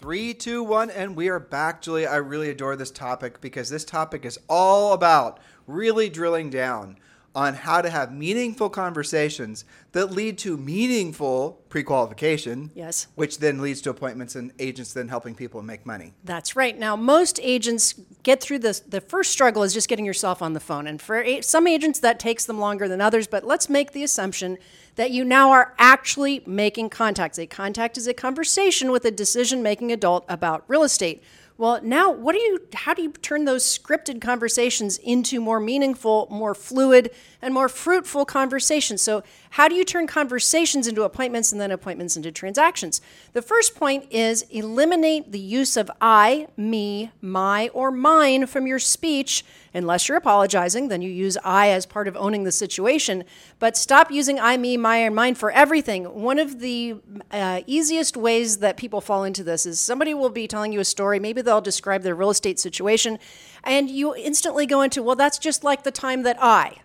Three, two, one, and we are back, Julie. I really adore this topic because this topic is all about really drilling down on how to have meaningful conversations that lead to meaningful pre-qualification. Yes. Which then leads to appointments and agents then helping people make money. That's right. Now, most agents get through this. The first struggle is just getting yourself on the phone. And for a- some agents, that takes them longer than others. But let's make the assumption that you now are actually making contacts. A contact is a conversation with a decision making adult about real estate. Well, now what do you how do you turn those scripted conversations into more meaningful, more fluid, and more fruitful conversations? So, how do you turn conversations into appointments and then appointments into transactions? The first point is eliminate the use of I, me, my, or mine from your speech. Unless you're apologizing, then you use I as part of owning the situation. But stop using I, me, my, and mine for everything. One of the uh, easiest ways that people fall into this is somebody will be telling you a story. Maybe they'll describe their real estate situation, and you instantly go into, well, that's just like the time that I.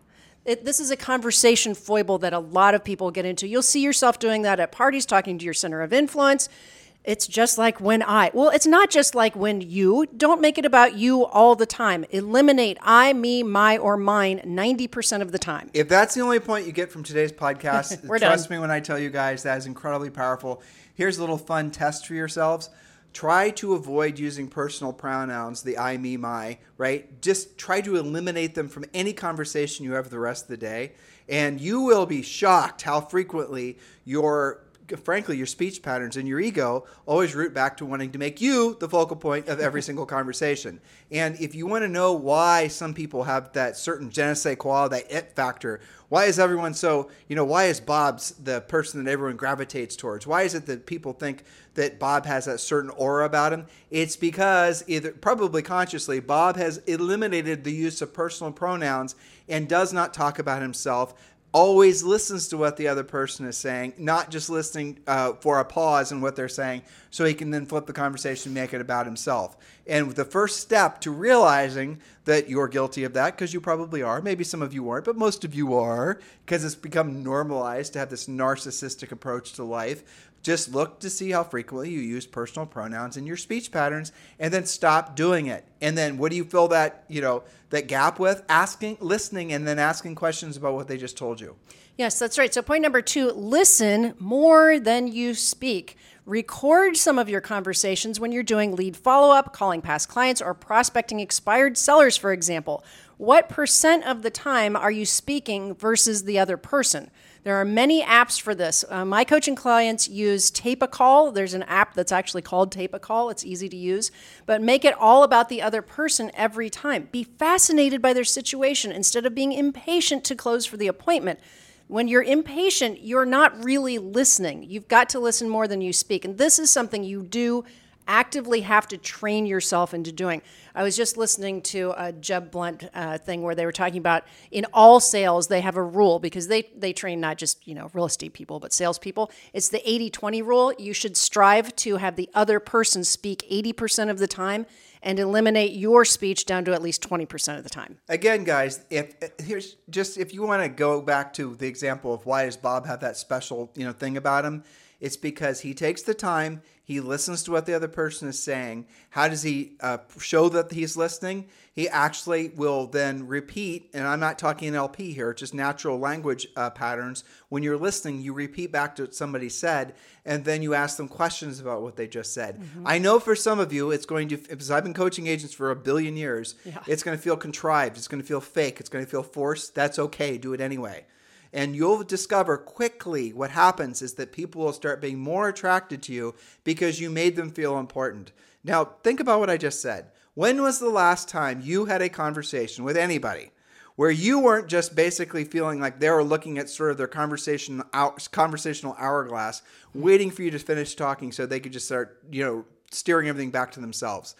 It, this is a conversation foible that a lot of people get into. You'll see yourself doing that at parties, talking to your center of influence. It's just like when I. Well, it's not just like when you. Don't make it about you all the time. Eliminate I, me, my, or mine 90% of the time. If that's the only point you get from today's podcast, trust done. me when I tell you guys that is incredibly powerful. Here's a little fun test for yourselves. Try to avoid using personal pronouns, the I, me, my, right? Just try to eliminate them from any conversation you have the rest of the day. And you will be shocked how frequently your frankly, your speech patterns and your ego always root back to wanting to make you the focal point of every single conversation. And if you want to know why some people have that certain je ne sais quoi, that it factor, why is everyone so, you know, why is Bob's the person that everyone gravitates towards? Why is it that people think that Bob has that certain aura about him? It's because either probably consciously, Bob has eliminated the use of personal pronouns and does not talk about himself always listens to what the other person is saying, not just listening uh, for a pause in what they're saying, so he can then flip the conversation and make it about himself. And the first step to realizing that you're guilty of that, because you probably are, maybe some of you aren't, but most of you are, because it's become normalized to have this narcissistic approach to life. Just look to see how frequently you use personal pronouns in your speech patterns and then stop doing it. And then what do you fill that, you know, that gap with? Asking, listening and then asking questions about what they just told you. Yes, that's right. So, point number two listen more than you speak. Record some of your conversations when you're doing lead follow up, calling past clients, or prospecting expired sellers, for example. What percent of the time are you speaking versus the other person? There are many apps for this. Uh, my coaching clients use Tape a Call. There's an app that's actually called Tape a Call. It's easy to use, but make it all about the other person every time. Be fascinated by their situation instead of being impatient to close for the appointment. When you're impatient, you're not really listening. You've got to listen more than you speak. And this is something you do actively have to train yourself into doing. I was just listening to a Jeb Blount uh, thing where they were talking about in all sales they have a rule because they they train not just you know real estate people but salespeople. It's the 80-20 rule. You should strive to have the other person speak 80% of the time and eliminate your speech down to at least 20% of the time. Again, guys, if here's just if you want to go back to the example of why does Bob have that special, you know, thing about him, it's because he takes the time, he listens to what the other person is saying. How does he uh, show that he's listening? He actually will then repeat, and I'm not talking NLP here, just natural language uh, patterns. When you're listening, you repeat back to what somebody said, and then you ask them questions about what they just said. I know for some of you, it's going to, because I've been coaching agents for a billion years, it's going to feel contrived, it's going to feel fake, it's going to feel forced. That's okay, do it anyway. And you'll discover quickly what happens is that people will start being more attracted to you because you made them feel important. Now, think about what I just said. When was the last time you had a conversation with anybody where you weren't just basically feeling like they were looking at sort of their conversation conversational hourglass, waiting for you to finish talking so they could just start, you know, steering everything back to themselves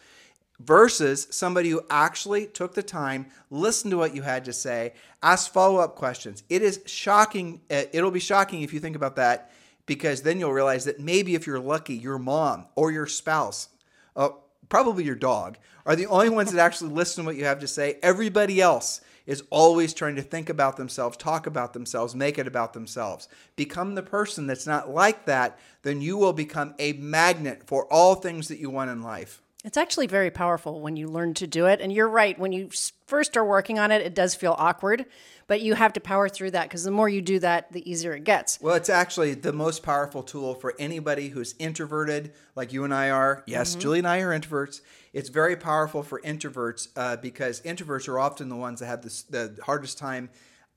versus somebody who actually took the time, listened to what you had to say, asked follow up questions. It is shocking. uh, It'll be shocking if you think about that because then you'll realize that maybe if you're lucky, your mom or your spouse, uh, probably your dog, are the only ones that actually listen to what you have to say. Everybody else is always trying to think about themselves, talk about themselves, make it about themselves. Become the person that's not like that, then you will become a magnet for all things that you want in life. It's actually very powerful when you learn to do it. And you're right, when you first are working on it, it does feel awkward, but you have to power through that because the more you do that, the easier it gets. Well, it's actually the most powerful tool for anybody who's introverted, like you and I are. Yes, Julie and I are introverts. It's very powerful for introverts uh, because introverts are often the ones that have this, the hardest time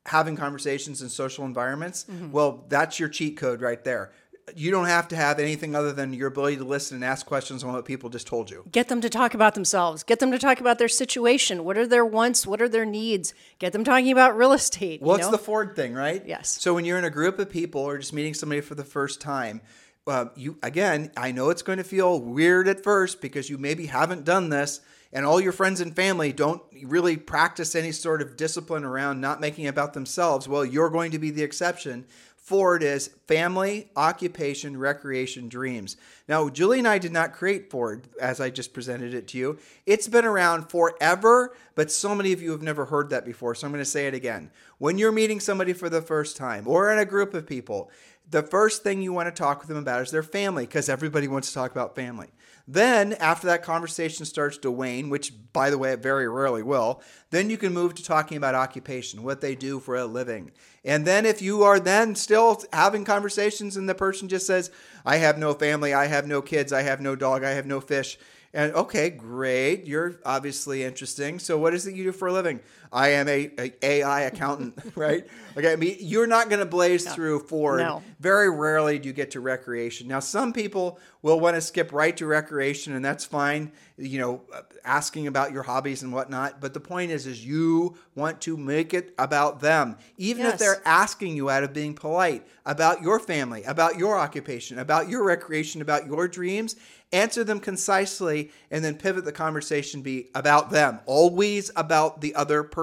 having conversations in social environments. Well, that's your cheat code right there. You don't have to have anything other than your ability to listen and ask questions on what people just told you. Get them to talk about themselves. Get them to talk about their situation. What are their wants? What are their needs? Get them talking about real estate. Well, you it's the Ford thing, right? Yes. So when you're in a group of people or just meeting somebody for the first time, uh, you again, I know it's going to feel weird at first because you maybe haven't done this, and all your friends and family don't really practice any sort of discipline around not making it about themselves. Well, you're going to be the exception. Ford is family, occupation, recreation, dreams. Now, Julie and I did not create Ford as I just presented it to you. It's been around forever, but so many of you have never heard that before. So I'm going to say it again. When you're meeting somebody for the first time or in a group of people, the first thing you want to talk with them about is their family because everybody wants to talk about family. Then, after that conversation starts to wane, which by the way, it very rarely will, then you can move to talking about occupation, what they do for a living. And then, if you are then still having conversations and the person just says, I have no family, I have no kids, I have no dog, I have no fish. And okay, great. You're obviously interesting. So, what is it you do for a living? I am a, a AI accountant, right? Okay, I mean, you're not going to blaze through Ford. No. Very rarely do you get to recreation. Now, some people will want to skip right to recreation, and that's fine. You know, asking about your hobbies and whatnot. But the point is, is you want to make it about them, even if they're asking you out of being polite about your family, about your occupation, about your recreation, about your dreams. Answer them concisely, and then pivot the conversation be about them. Always about the other person.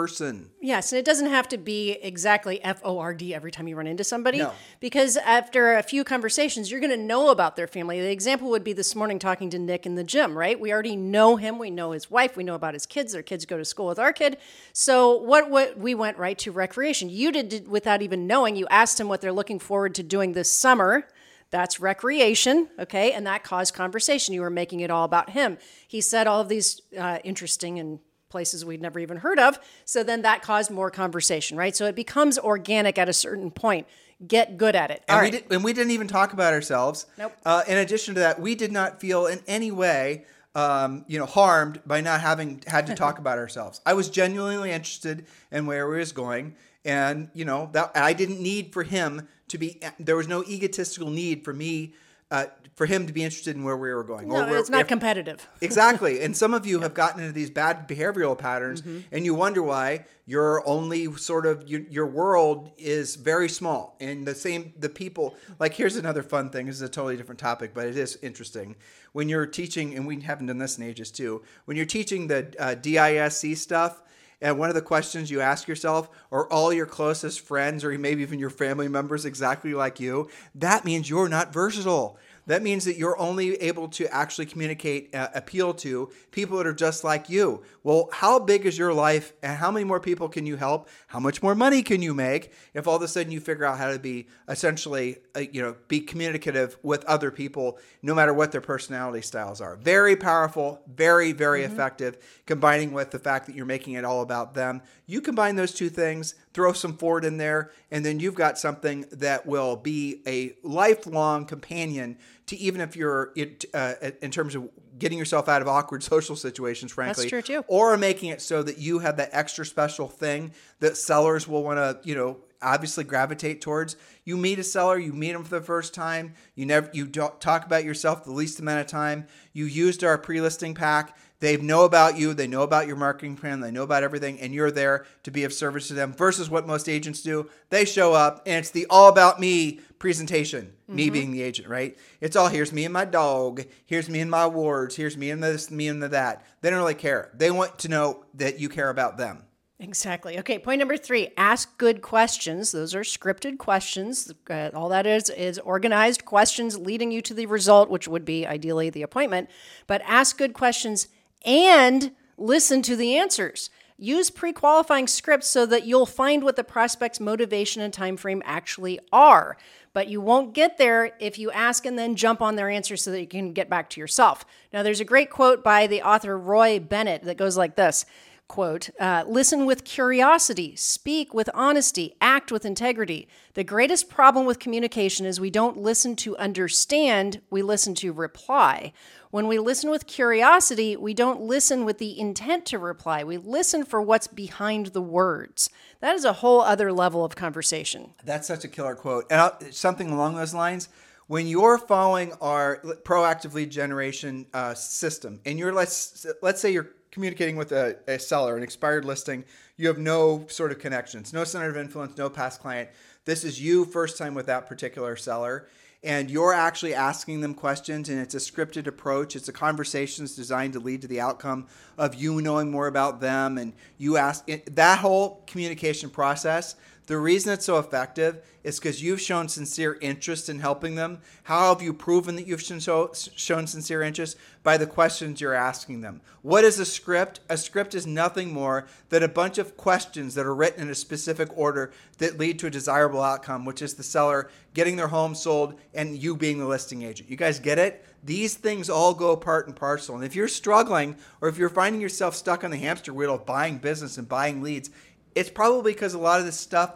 Yes, and it doesn't have to be exactly F O R D every time you run into somebody. No. Because after a few conversations, you're going to know about their family. The example would be this morning talking to Nick in the gym, right? We already know him. We know his wife. We know about his kids. Their kids go to school with our kid. So what? What we went right to recreation. You did it without even knowing. You asked him what they're looking forward to doing this summer. That's recreation, okay? And that caused conversation. You were making it all about him. He said all of these uh, interesting and places we'd never even heard of. So then that caused more conversation, right? So it becomes organic at a certain point. Get good at it. And All we, right. did, and we didn't even talk about ourselves. Nope. Uh, in addition to that, we did not feel in any way, um, you know, harmed by not having had to talk about ourselves. I was genuinely interested in where we was going, and you know that I didn't need for him to be. There was no egotistical need for me. Uh, for him to be interested in where we were going, no, where- it's not if- competitive. Exactly. And some of you have gotten into these bad behavioral patterns Mm-hmm. and you wonder why your only sort of your, your world is very small. And the same the people like here's another fun thing. This is a totally different topic, but it is interesting. When you're teaching and we haven't done this in ages too. When you're teaching the uh, DISC stuff, and one of the questions you ask yourself are all your closest friends or maybe even your family members exactly like you? That means you're not versatile. That means that you're only able to actually communicate, uh, appeal to people that are just like you. Well, how big is your life and how many more people can you help? How much more money can you make if all of a sudden you figure out how to be essentially, uh, you know, be communicative with other people no matter what their personality styles are? Very powerful, very, very effective, combining with the fact that you're making it all about them. You combine those two things, throw some Ford in there, and then you've got something that will be a lifelong companion to even if you're it, uh, in terms of getting yourself out of awkward social situations, frankly. That's true, too. Or making it so that you have that extra special thing that sellers will want to, you know, obviously gravitate towards. You meet a seller, you meet them for the first time. You never you don't talk about yourself the least amount of time. You used our pre-listing pack. They know about you, they know about your marketing plan, they know about everything, and you're there to be of service to them. Versus what most agents do, they show up and it's the all about me presentation. Mm-hmm. Me being the agent, right? It's all here's me and my dog, here's me and my awards, here's me and this, me and the that. They don't really care. They want to know that you care about them. Exactly. Okay, point number three ask good questions. Those are scripted questions. Uh, all that is is organized questions leading you to the result, which would be ideally the appointment. But ask good questions and listen to the answers. Use pre-qualifying scripts so that you'll find what the prospect's motivation and time frame actually are. But you won't get there if you ask and then jump on their answers so that you can get back to yourself. Now, there's a great quote by the author Roy Bennett that goes like this quote uh, listen with curiosity speak with honesty act with integrity. The greatest problem with communication is we don't listen to understand we listen to reply. When we listen with curiosity we don't listen with the intent to reply. We listen for what's behind the words. That is a whole other level of conversation. That's such a killer quote. And something along those lines when you're following our proactive lead generation uh, system and you're let's let's say you're communicating with a, a seller, an expired listing, you have no sort of connections, no center of influence, no past client. This is you first time with that particular seller. And you're actually asking them questions, and it's a scripted approach. It's a conversations designed to lead to the outcome of you knowing more about them. And you ask that whole communication process the reason it's so effective is because you've shown sincere interest in helping them. How have you proven that you've shown, sincere interest? By the questions you're asking them. What is a script? A script is nothing more than a bunch of questions that are written in a specific order that lead to a desirable outcome, which is the seller getting their home sold and you being the listing agent. You guys get it? These things all go part and parcel. And if you're struggling or if you're finding yourself stuck on the hamster wheel of buying business and buying leads, it's probably because a lot of this stuff,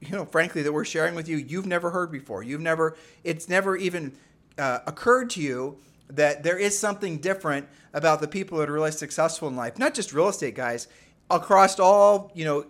you know, frankly, that we're sharing with you, you've never heard before. You've never, it's never even uh, occurred to you that there is something different about the people that are really successful in life, not just real estate guys, across all, you know,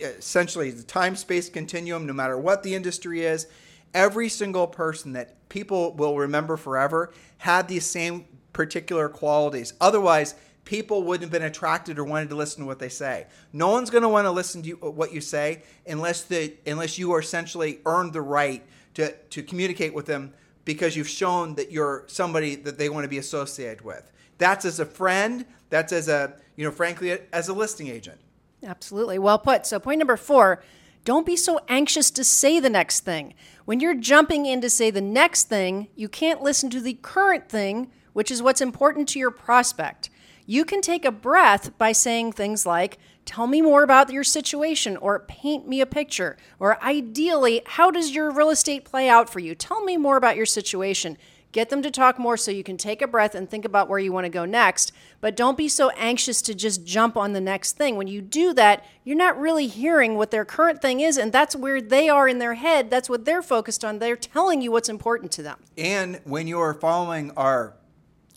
essentially the time space continuum, no matter what the industry is. Every single person that people will remember forever had these same particular qualities. Otherwise, people wouldn't have been attracted or wanted to listen to what they say. No one's going to want to listen to you, uh, what you say unless the unless you are essentially earned the right to to communicate with them because you've shown that you're somebody that they want to be associated with. That's as a friend, that's as a, you know, frankly as a listing agent. Absolutely. Well put. So point number 4, don't be so anxious to say the next thing. When you're jumping in to say the next thing, you can't listen to the current thing, which is what's important to your prospect you can take a breath by saying things like, Tell me more about your situation, or paint me a picture, or ideally, how does your real estate play out for you? Tell me more about your situation. Get them to talk more so you can take a breath and think about where you want to go next. But don't be so anxious to just jump on the next thing. When you do that, you're not really hearing what their current thing is, and that's where they are in their head. That's what they're focused on. They're telling you what's important to them. And when you're following our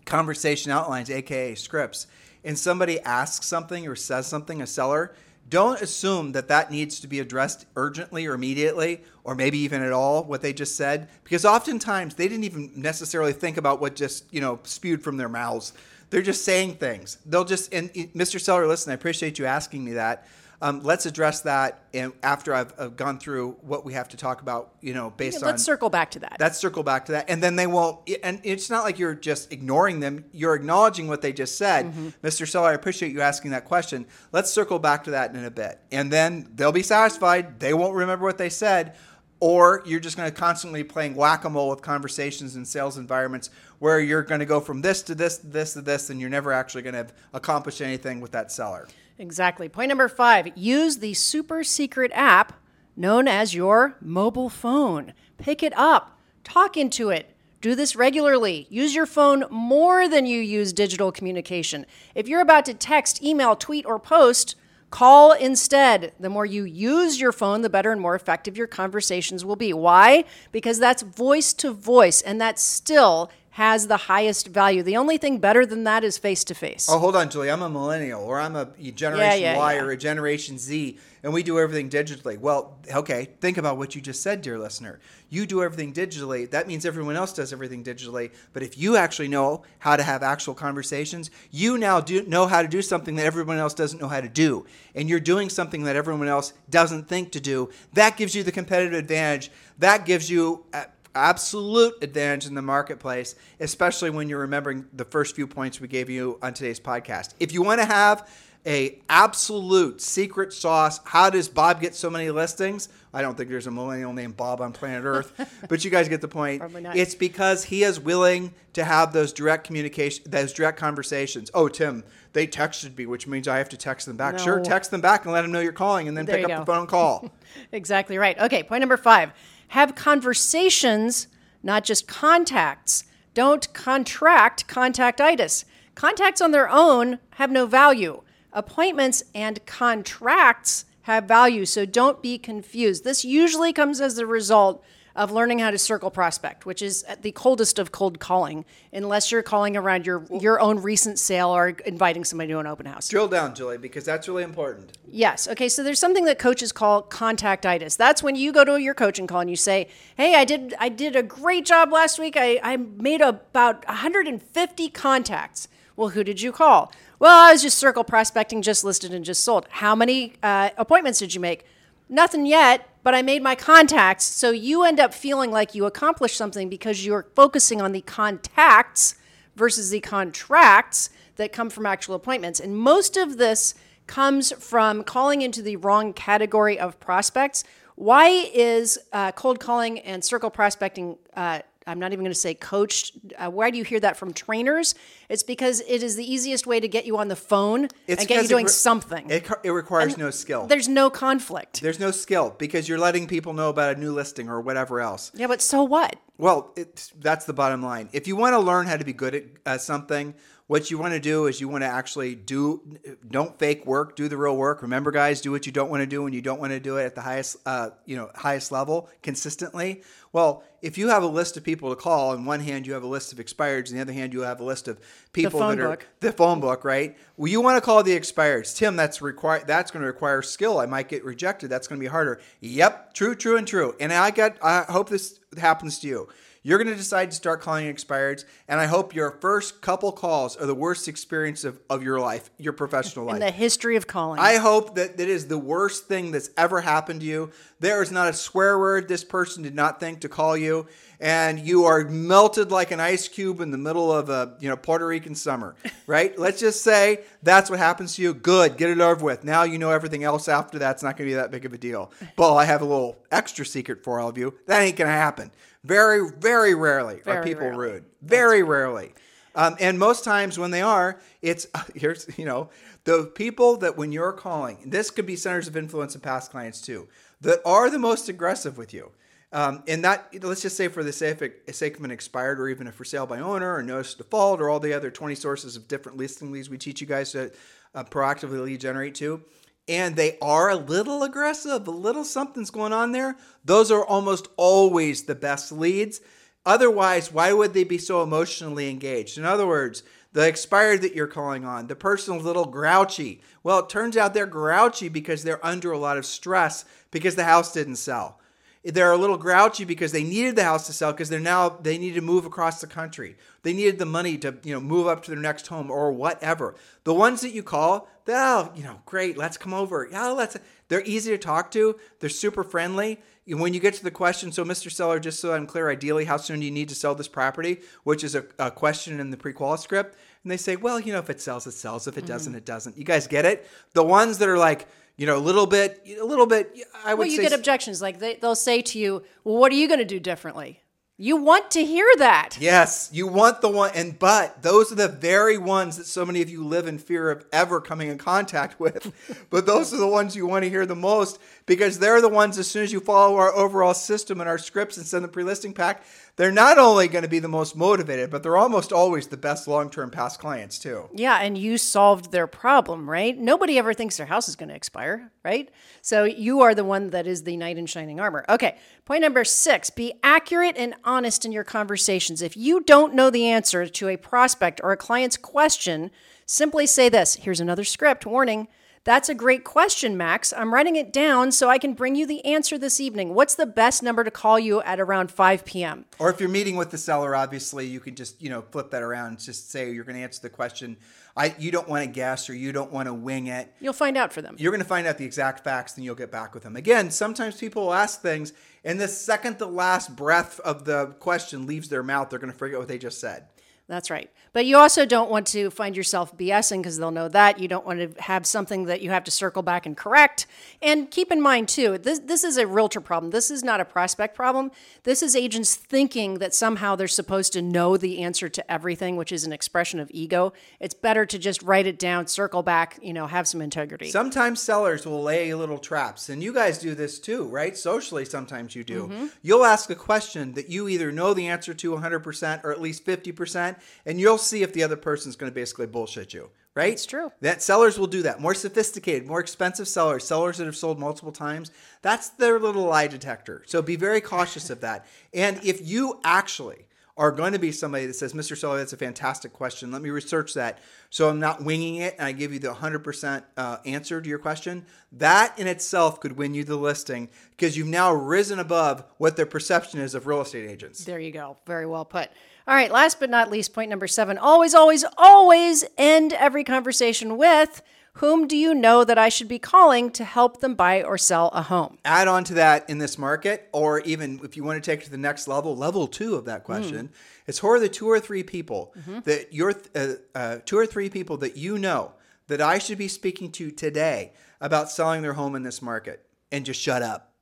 conversation outlines, aka scripts, and somebody asks something or says something, a seller, don't assume that that needs to be addressed urgently or immediately or maybe even at all what they just said because oftentimes they didn't even necessarily think about what just you know spewed from their mouths. They're just saying things. They'll just and mr seller listen i appreciate you asking me that um, let's address that and after I've, I've, gone through what we have to talk about, you know, based yeah, let's on. Let's circle back to that. Let's circle back to that. And then they won't, and it's not like you're just ignoring them. You're acknowledging what they just said. Mm-hmm. Mr. Seller, I appreciate you asking that question. Let's circle back to that in a bit. And then they'll be satisfied. They won't remember what they said. Or you're just going to constantly playing whack a mole with conversations in sales environments where you're going to go from this to this, to this to this, and you're never actually going to accomplish anything with that seller. Exactly. Point number five use the super secret app known as your mobile phone. Pick it up, talk into it. Do this regularly. Use your phone more than you use digital communication. If you're about to text, email, tweet, or post, call instead. The more you use your phone, the better and more effective your conversations will be. Why? Because that's voice to voice, and that's still has the highest value. The only thing better than that is face to face. Oh, hold on, Julie. I'm a millennial, or I'm a Generation Yeah, yeah, Y, yeah. or a Generation Z, and we do everything digitally. Well, okay, think about what you just said, dear listener. You do everything digitally. That means everyone else does everything digitally. But if you actually know how to have actual conversations, you now do know how to do something that everyone else doesn't know how to do, and you're doing something that everyone else doesn't think to do. That gives you the competitive advantage. That gives you. Uh, absolute advantage in the marketplace, especially when you're remembering the first few points we gave you on today's podcast. If you want to have a absolute secret sauce, how does Bob get so many listings? I don't think there's a millennial named Bob on planet Earth, but you guys get the point. It's because he is willing to have those direct communication, those direct conversations. Oh, Tim, they texted me, which means I have to text them back. Sure, text them back and let them know you're calling, and then There pick up go. the phone call. Exactly right. Okay, point number five have conversations, not just contacts. Don't contract contactitis. Contacts on their own have no value. Appointments and contracts have value, so don't be confused. This usually comes as a result of learning how to circle prospect, which is the coldest of cold calling, unless you're calling around your your own recent sale or inviting somebody to an open house. Drill down, Julie, because that's really important. Yes. Okay. So there's something that coaches call contactitis. That's when you go to your coaching call and you say, "Hey, I did I did a great job last week. I, I made about 150 contacts." Well, who did you call? Well, I was just circle prospecting, just listed and just sold. How many uh, appointments did you make? Nothing yet, but I made my contacts. So you end up feeling like you accomplished something because you're focusing on the contacts versus the contracts that come from actual appointments. And most of this comes from calling into the wrong category of prospects. Why is uh, cold calling and circle prospecting? Uh, I'm not even going to say coached. Uh, why do you hear that from trainers? It's because it is the easiest way to get you on the phone and get you because it doing re- something. It, it requires no skill. There's no conflict. There's no skill because you're letting people know about a new listing or whatever else. yeah, but so what? Well, it's, that's the bottom line. If you want to learn how to be good at uh, something, what you want to do is you want to actually do, don't fake work, do the real work. Remember, guys, do what you don't want to do when you don't want to do it at the highest, uh, you know, highest level consistently. Well, if you have a list of people to call, on one hand you have a list of expireds, on the other hand you have a list of people that are book. the phone book, right? Well, you want to call the expireds. Tim, that's require that's going to require skill. I might get rejected. That's going to be harder. Yep, true, true, and true. And I got. I hope this happens to you. You're going to decide to start calling expireds, and I hope your first couple calls are the worst experience of, of your life, your professional life. In the history of calling. I hope that that is the worst thing that's ever happened to you. There is not a swear word this person did not think to call you, and you are melted like an ice cube in the middle of a you know Puerto Rican summer, right? Let's just say that's what happens to you. Good, get it over with. Now you know everything else after that's not going to be that big of a deal. But I have a little extra secret for all of you. That ain't going to happen. Very, very rarely are people rarely. rude. Very rarely. Um, and most times when they are, it's here's you know the people that when you're calling, this could be centers of influence and past clients too, that are the most aggressive with you. Um, and that let's just say for the sake of, sake of an expired or even a for sale by owner or notice of default or all the other 20 sources of different listing leads we teach you guys to uh, proactively lead generate to, and they are a little aggressive, a little something's going on there. Those are almost always the best leads. Otherwise, why would they be so emotionally engaged? In other words, the expired that you're calling on, the person's a little grouchy. Well, it turns out they're grouchy because they're under a lot of stress because the house didn't sell. They're a little grouchy because they needed the house to sell because they're now they need to move across the country. They needed the money to you know move up to their next home or whatever. The ones that you call, they're oh you know great, let's come over. Yeah, let's. They're easy to talk to. They're super friendly. And when you get to the question, so Mr. Seller, just so I'm clear, ideally, how soon do you need to sell this property? Which is a, a question in the pre-qual script, and they say, well, you know, if it sells, it sells. If it mm-hmm. doesn't, it doesn't. You guys get it? The ones that are like, you know, a little bit, a little bit. I would well, you get objections. Like they, they'll say to you, well, what are you going to do differently? You want to hear that. Yes, you want the one, and but those are the very ones that so many of you live in fear of ever coming in contact with. but those are the ones you want to hear the most because they're the ones, as soon as you follow our overall system and our scripts and send the pre listing pack, they're not only going to be the most motivated, but they're almost always the best long term past clients, too. Yeah, and you solved their problem, right? Nobody ever thinks their house is going to expire, right? So you are the one that is the knight in shining armor. Okay, point number six be accurate and honest in your conversations. If you don't know the answer to a prospect or a client's question, simply say this here's another script warning. That's a great question, Max. I'm writing it down so I can bring you the answer this evening. What's the best number to call you at around 5 p.m.? Or if you're meeting with the seller, obviously you can just, you know, flip that around and just say you're going to answer the question. I you don't want to guess or you don't want to wing it. You'll find out for them. You're going to find out the exact facts, then you'll get back with them. Again, sometimes people will ask things, and the second the last breath of the question leaves their mouth, they're going to forget what they just said. That's right. But you also don't want to find yourself BSing because they'll know that. You don't want to have something that you have to circle back and correct. And keep in mind, too, this, this is a realtor problem. This is not a prospect problem. This is agents thinking that somehow they're supposed to know the answer to everything, which is an expression of ego. It's better to just write it down, circle back, you know, have some integrity. Sometimes sellers will lay little traps, and you guys do this too, right? Socially, sometimes you do. Mm-hmm. You'll ask a question that you either know the answer to 100% or at least 50% and you'll see if the other person's going to basically bullshit you, right? It's true. That sellers will do that. More sophisticated, more expensive sellers, sellers that have sold multiple times, that's their little lie detector. So be very cautious of that. And if you actually are going to be somebody that says, Mr. Seller, that's a fantastic question. Let me research that. So I'm not winging it and I give you the 100% uh, answer to your question. That in itself could win you the listing because you've now risen above what their perception is of real estate agents. There you go. Very well put. All right, last but not least, point number seven always, always, always end every conversation with whom do you know that I should be calling to help them buy or sell a home? Add on to that in this market, or even if you want to take it to the next level, level two of that question, mm. it's who are the two or three people mm-hmm. that you're, uh, uh, two or three people that you know that I should be speaking to today about selling their home in this market, and just shut up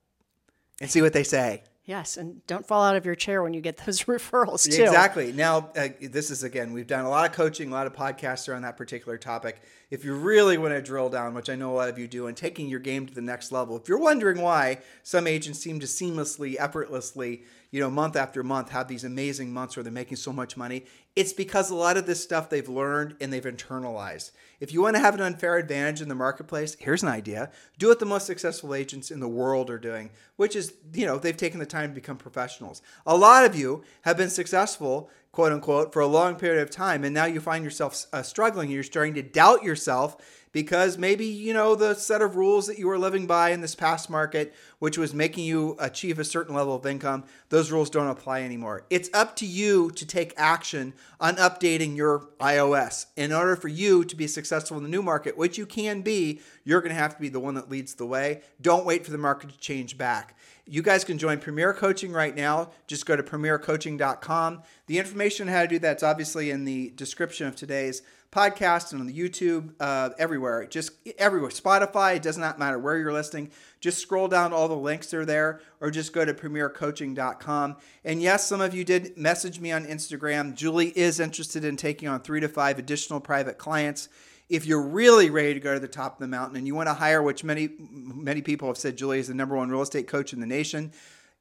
and see what they say. Yes, and don't fall out of your chair when you get those referrals too. Exactly. Now, uh, this is again, we've done a lot of coaching, a lot of podcasts around that particular topic. If you really want to drill down, which I know a lot of you do, and taking your game to the next level, if you're wondering why some agents seem to seamlessly, effortlessly you know, month after month have these amazing months where they're making so much money, it's because a lot of this stuff they've learned and they've internalized. If you want to have an unfair advantage in the marketplace, here's an idea. Do what the most successful agents in the world are doing, which is, you know, they've taken the time to become professionals. A lot of you have been successful, quote unquote, for a long period of time, and now you find yourself uh, struggling. You're starting to doubt yourself because maybe, you know, the set of rules that you were living by in this past market, which was making you achieve a certain level of income, those rules don't apply anymore. It's up to you to take action on updating your iOS. In order for you to be successful in the new market, which you can be, you're going to have to be the one that leads the way. Don't wait for the market to change back. You guys can join Premier Coaching right now. Just go to premiercoaching.com. The information on how to do that's obviously in the description of today's podcast and on the YouTube, uh, everywhere. Just everywhere. Spotify, it does not matter where you're listening. Just scroll down, all the links are there, or just go to premiercoaching.com. And yes, some of you did message me on Instagram. Julie is interested in taking on three to five additional private clients. If you're really ready to go to the top of the mountain and you want to hire, which many many people have said Julie is the number one real estate coach in the nation,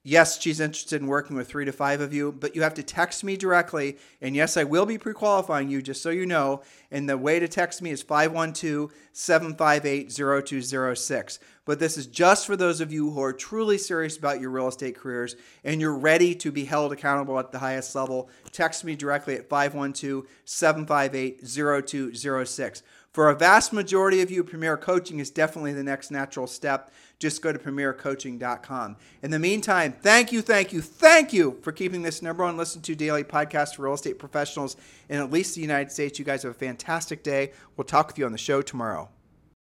Yes, she's interested in working with three to five of you, but you have to text me directly. And yes, I will be pre qualifying you, just so you know. And the way to text me is 512 758 0206. But this is just for those of you who are truly serious about your real estate careers and you're ready to be held accountable at the highest level. Text me directly at 512 758 0206. For a vast majority of you, Premier Coaching is definitely the next natural step. Just go to premiercoaching.com. In the meantime, thank you, thank you, thank you for keeping this number one listen to daily podcast for real estate professionals in at least the United States. You guys have a fantastic day. We'll talk with you on the show tomorrow.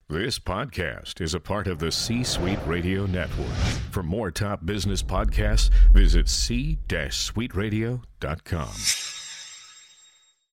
This podcast is a part of the C Suite Radio Network. For more top business podcasts, visit c-suiteradio.com.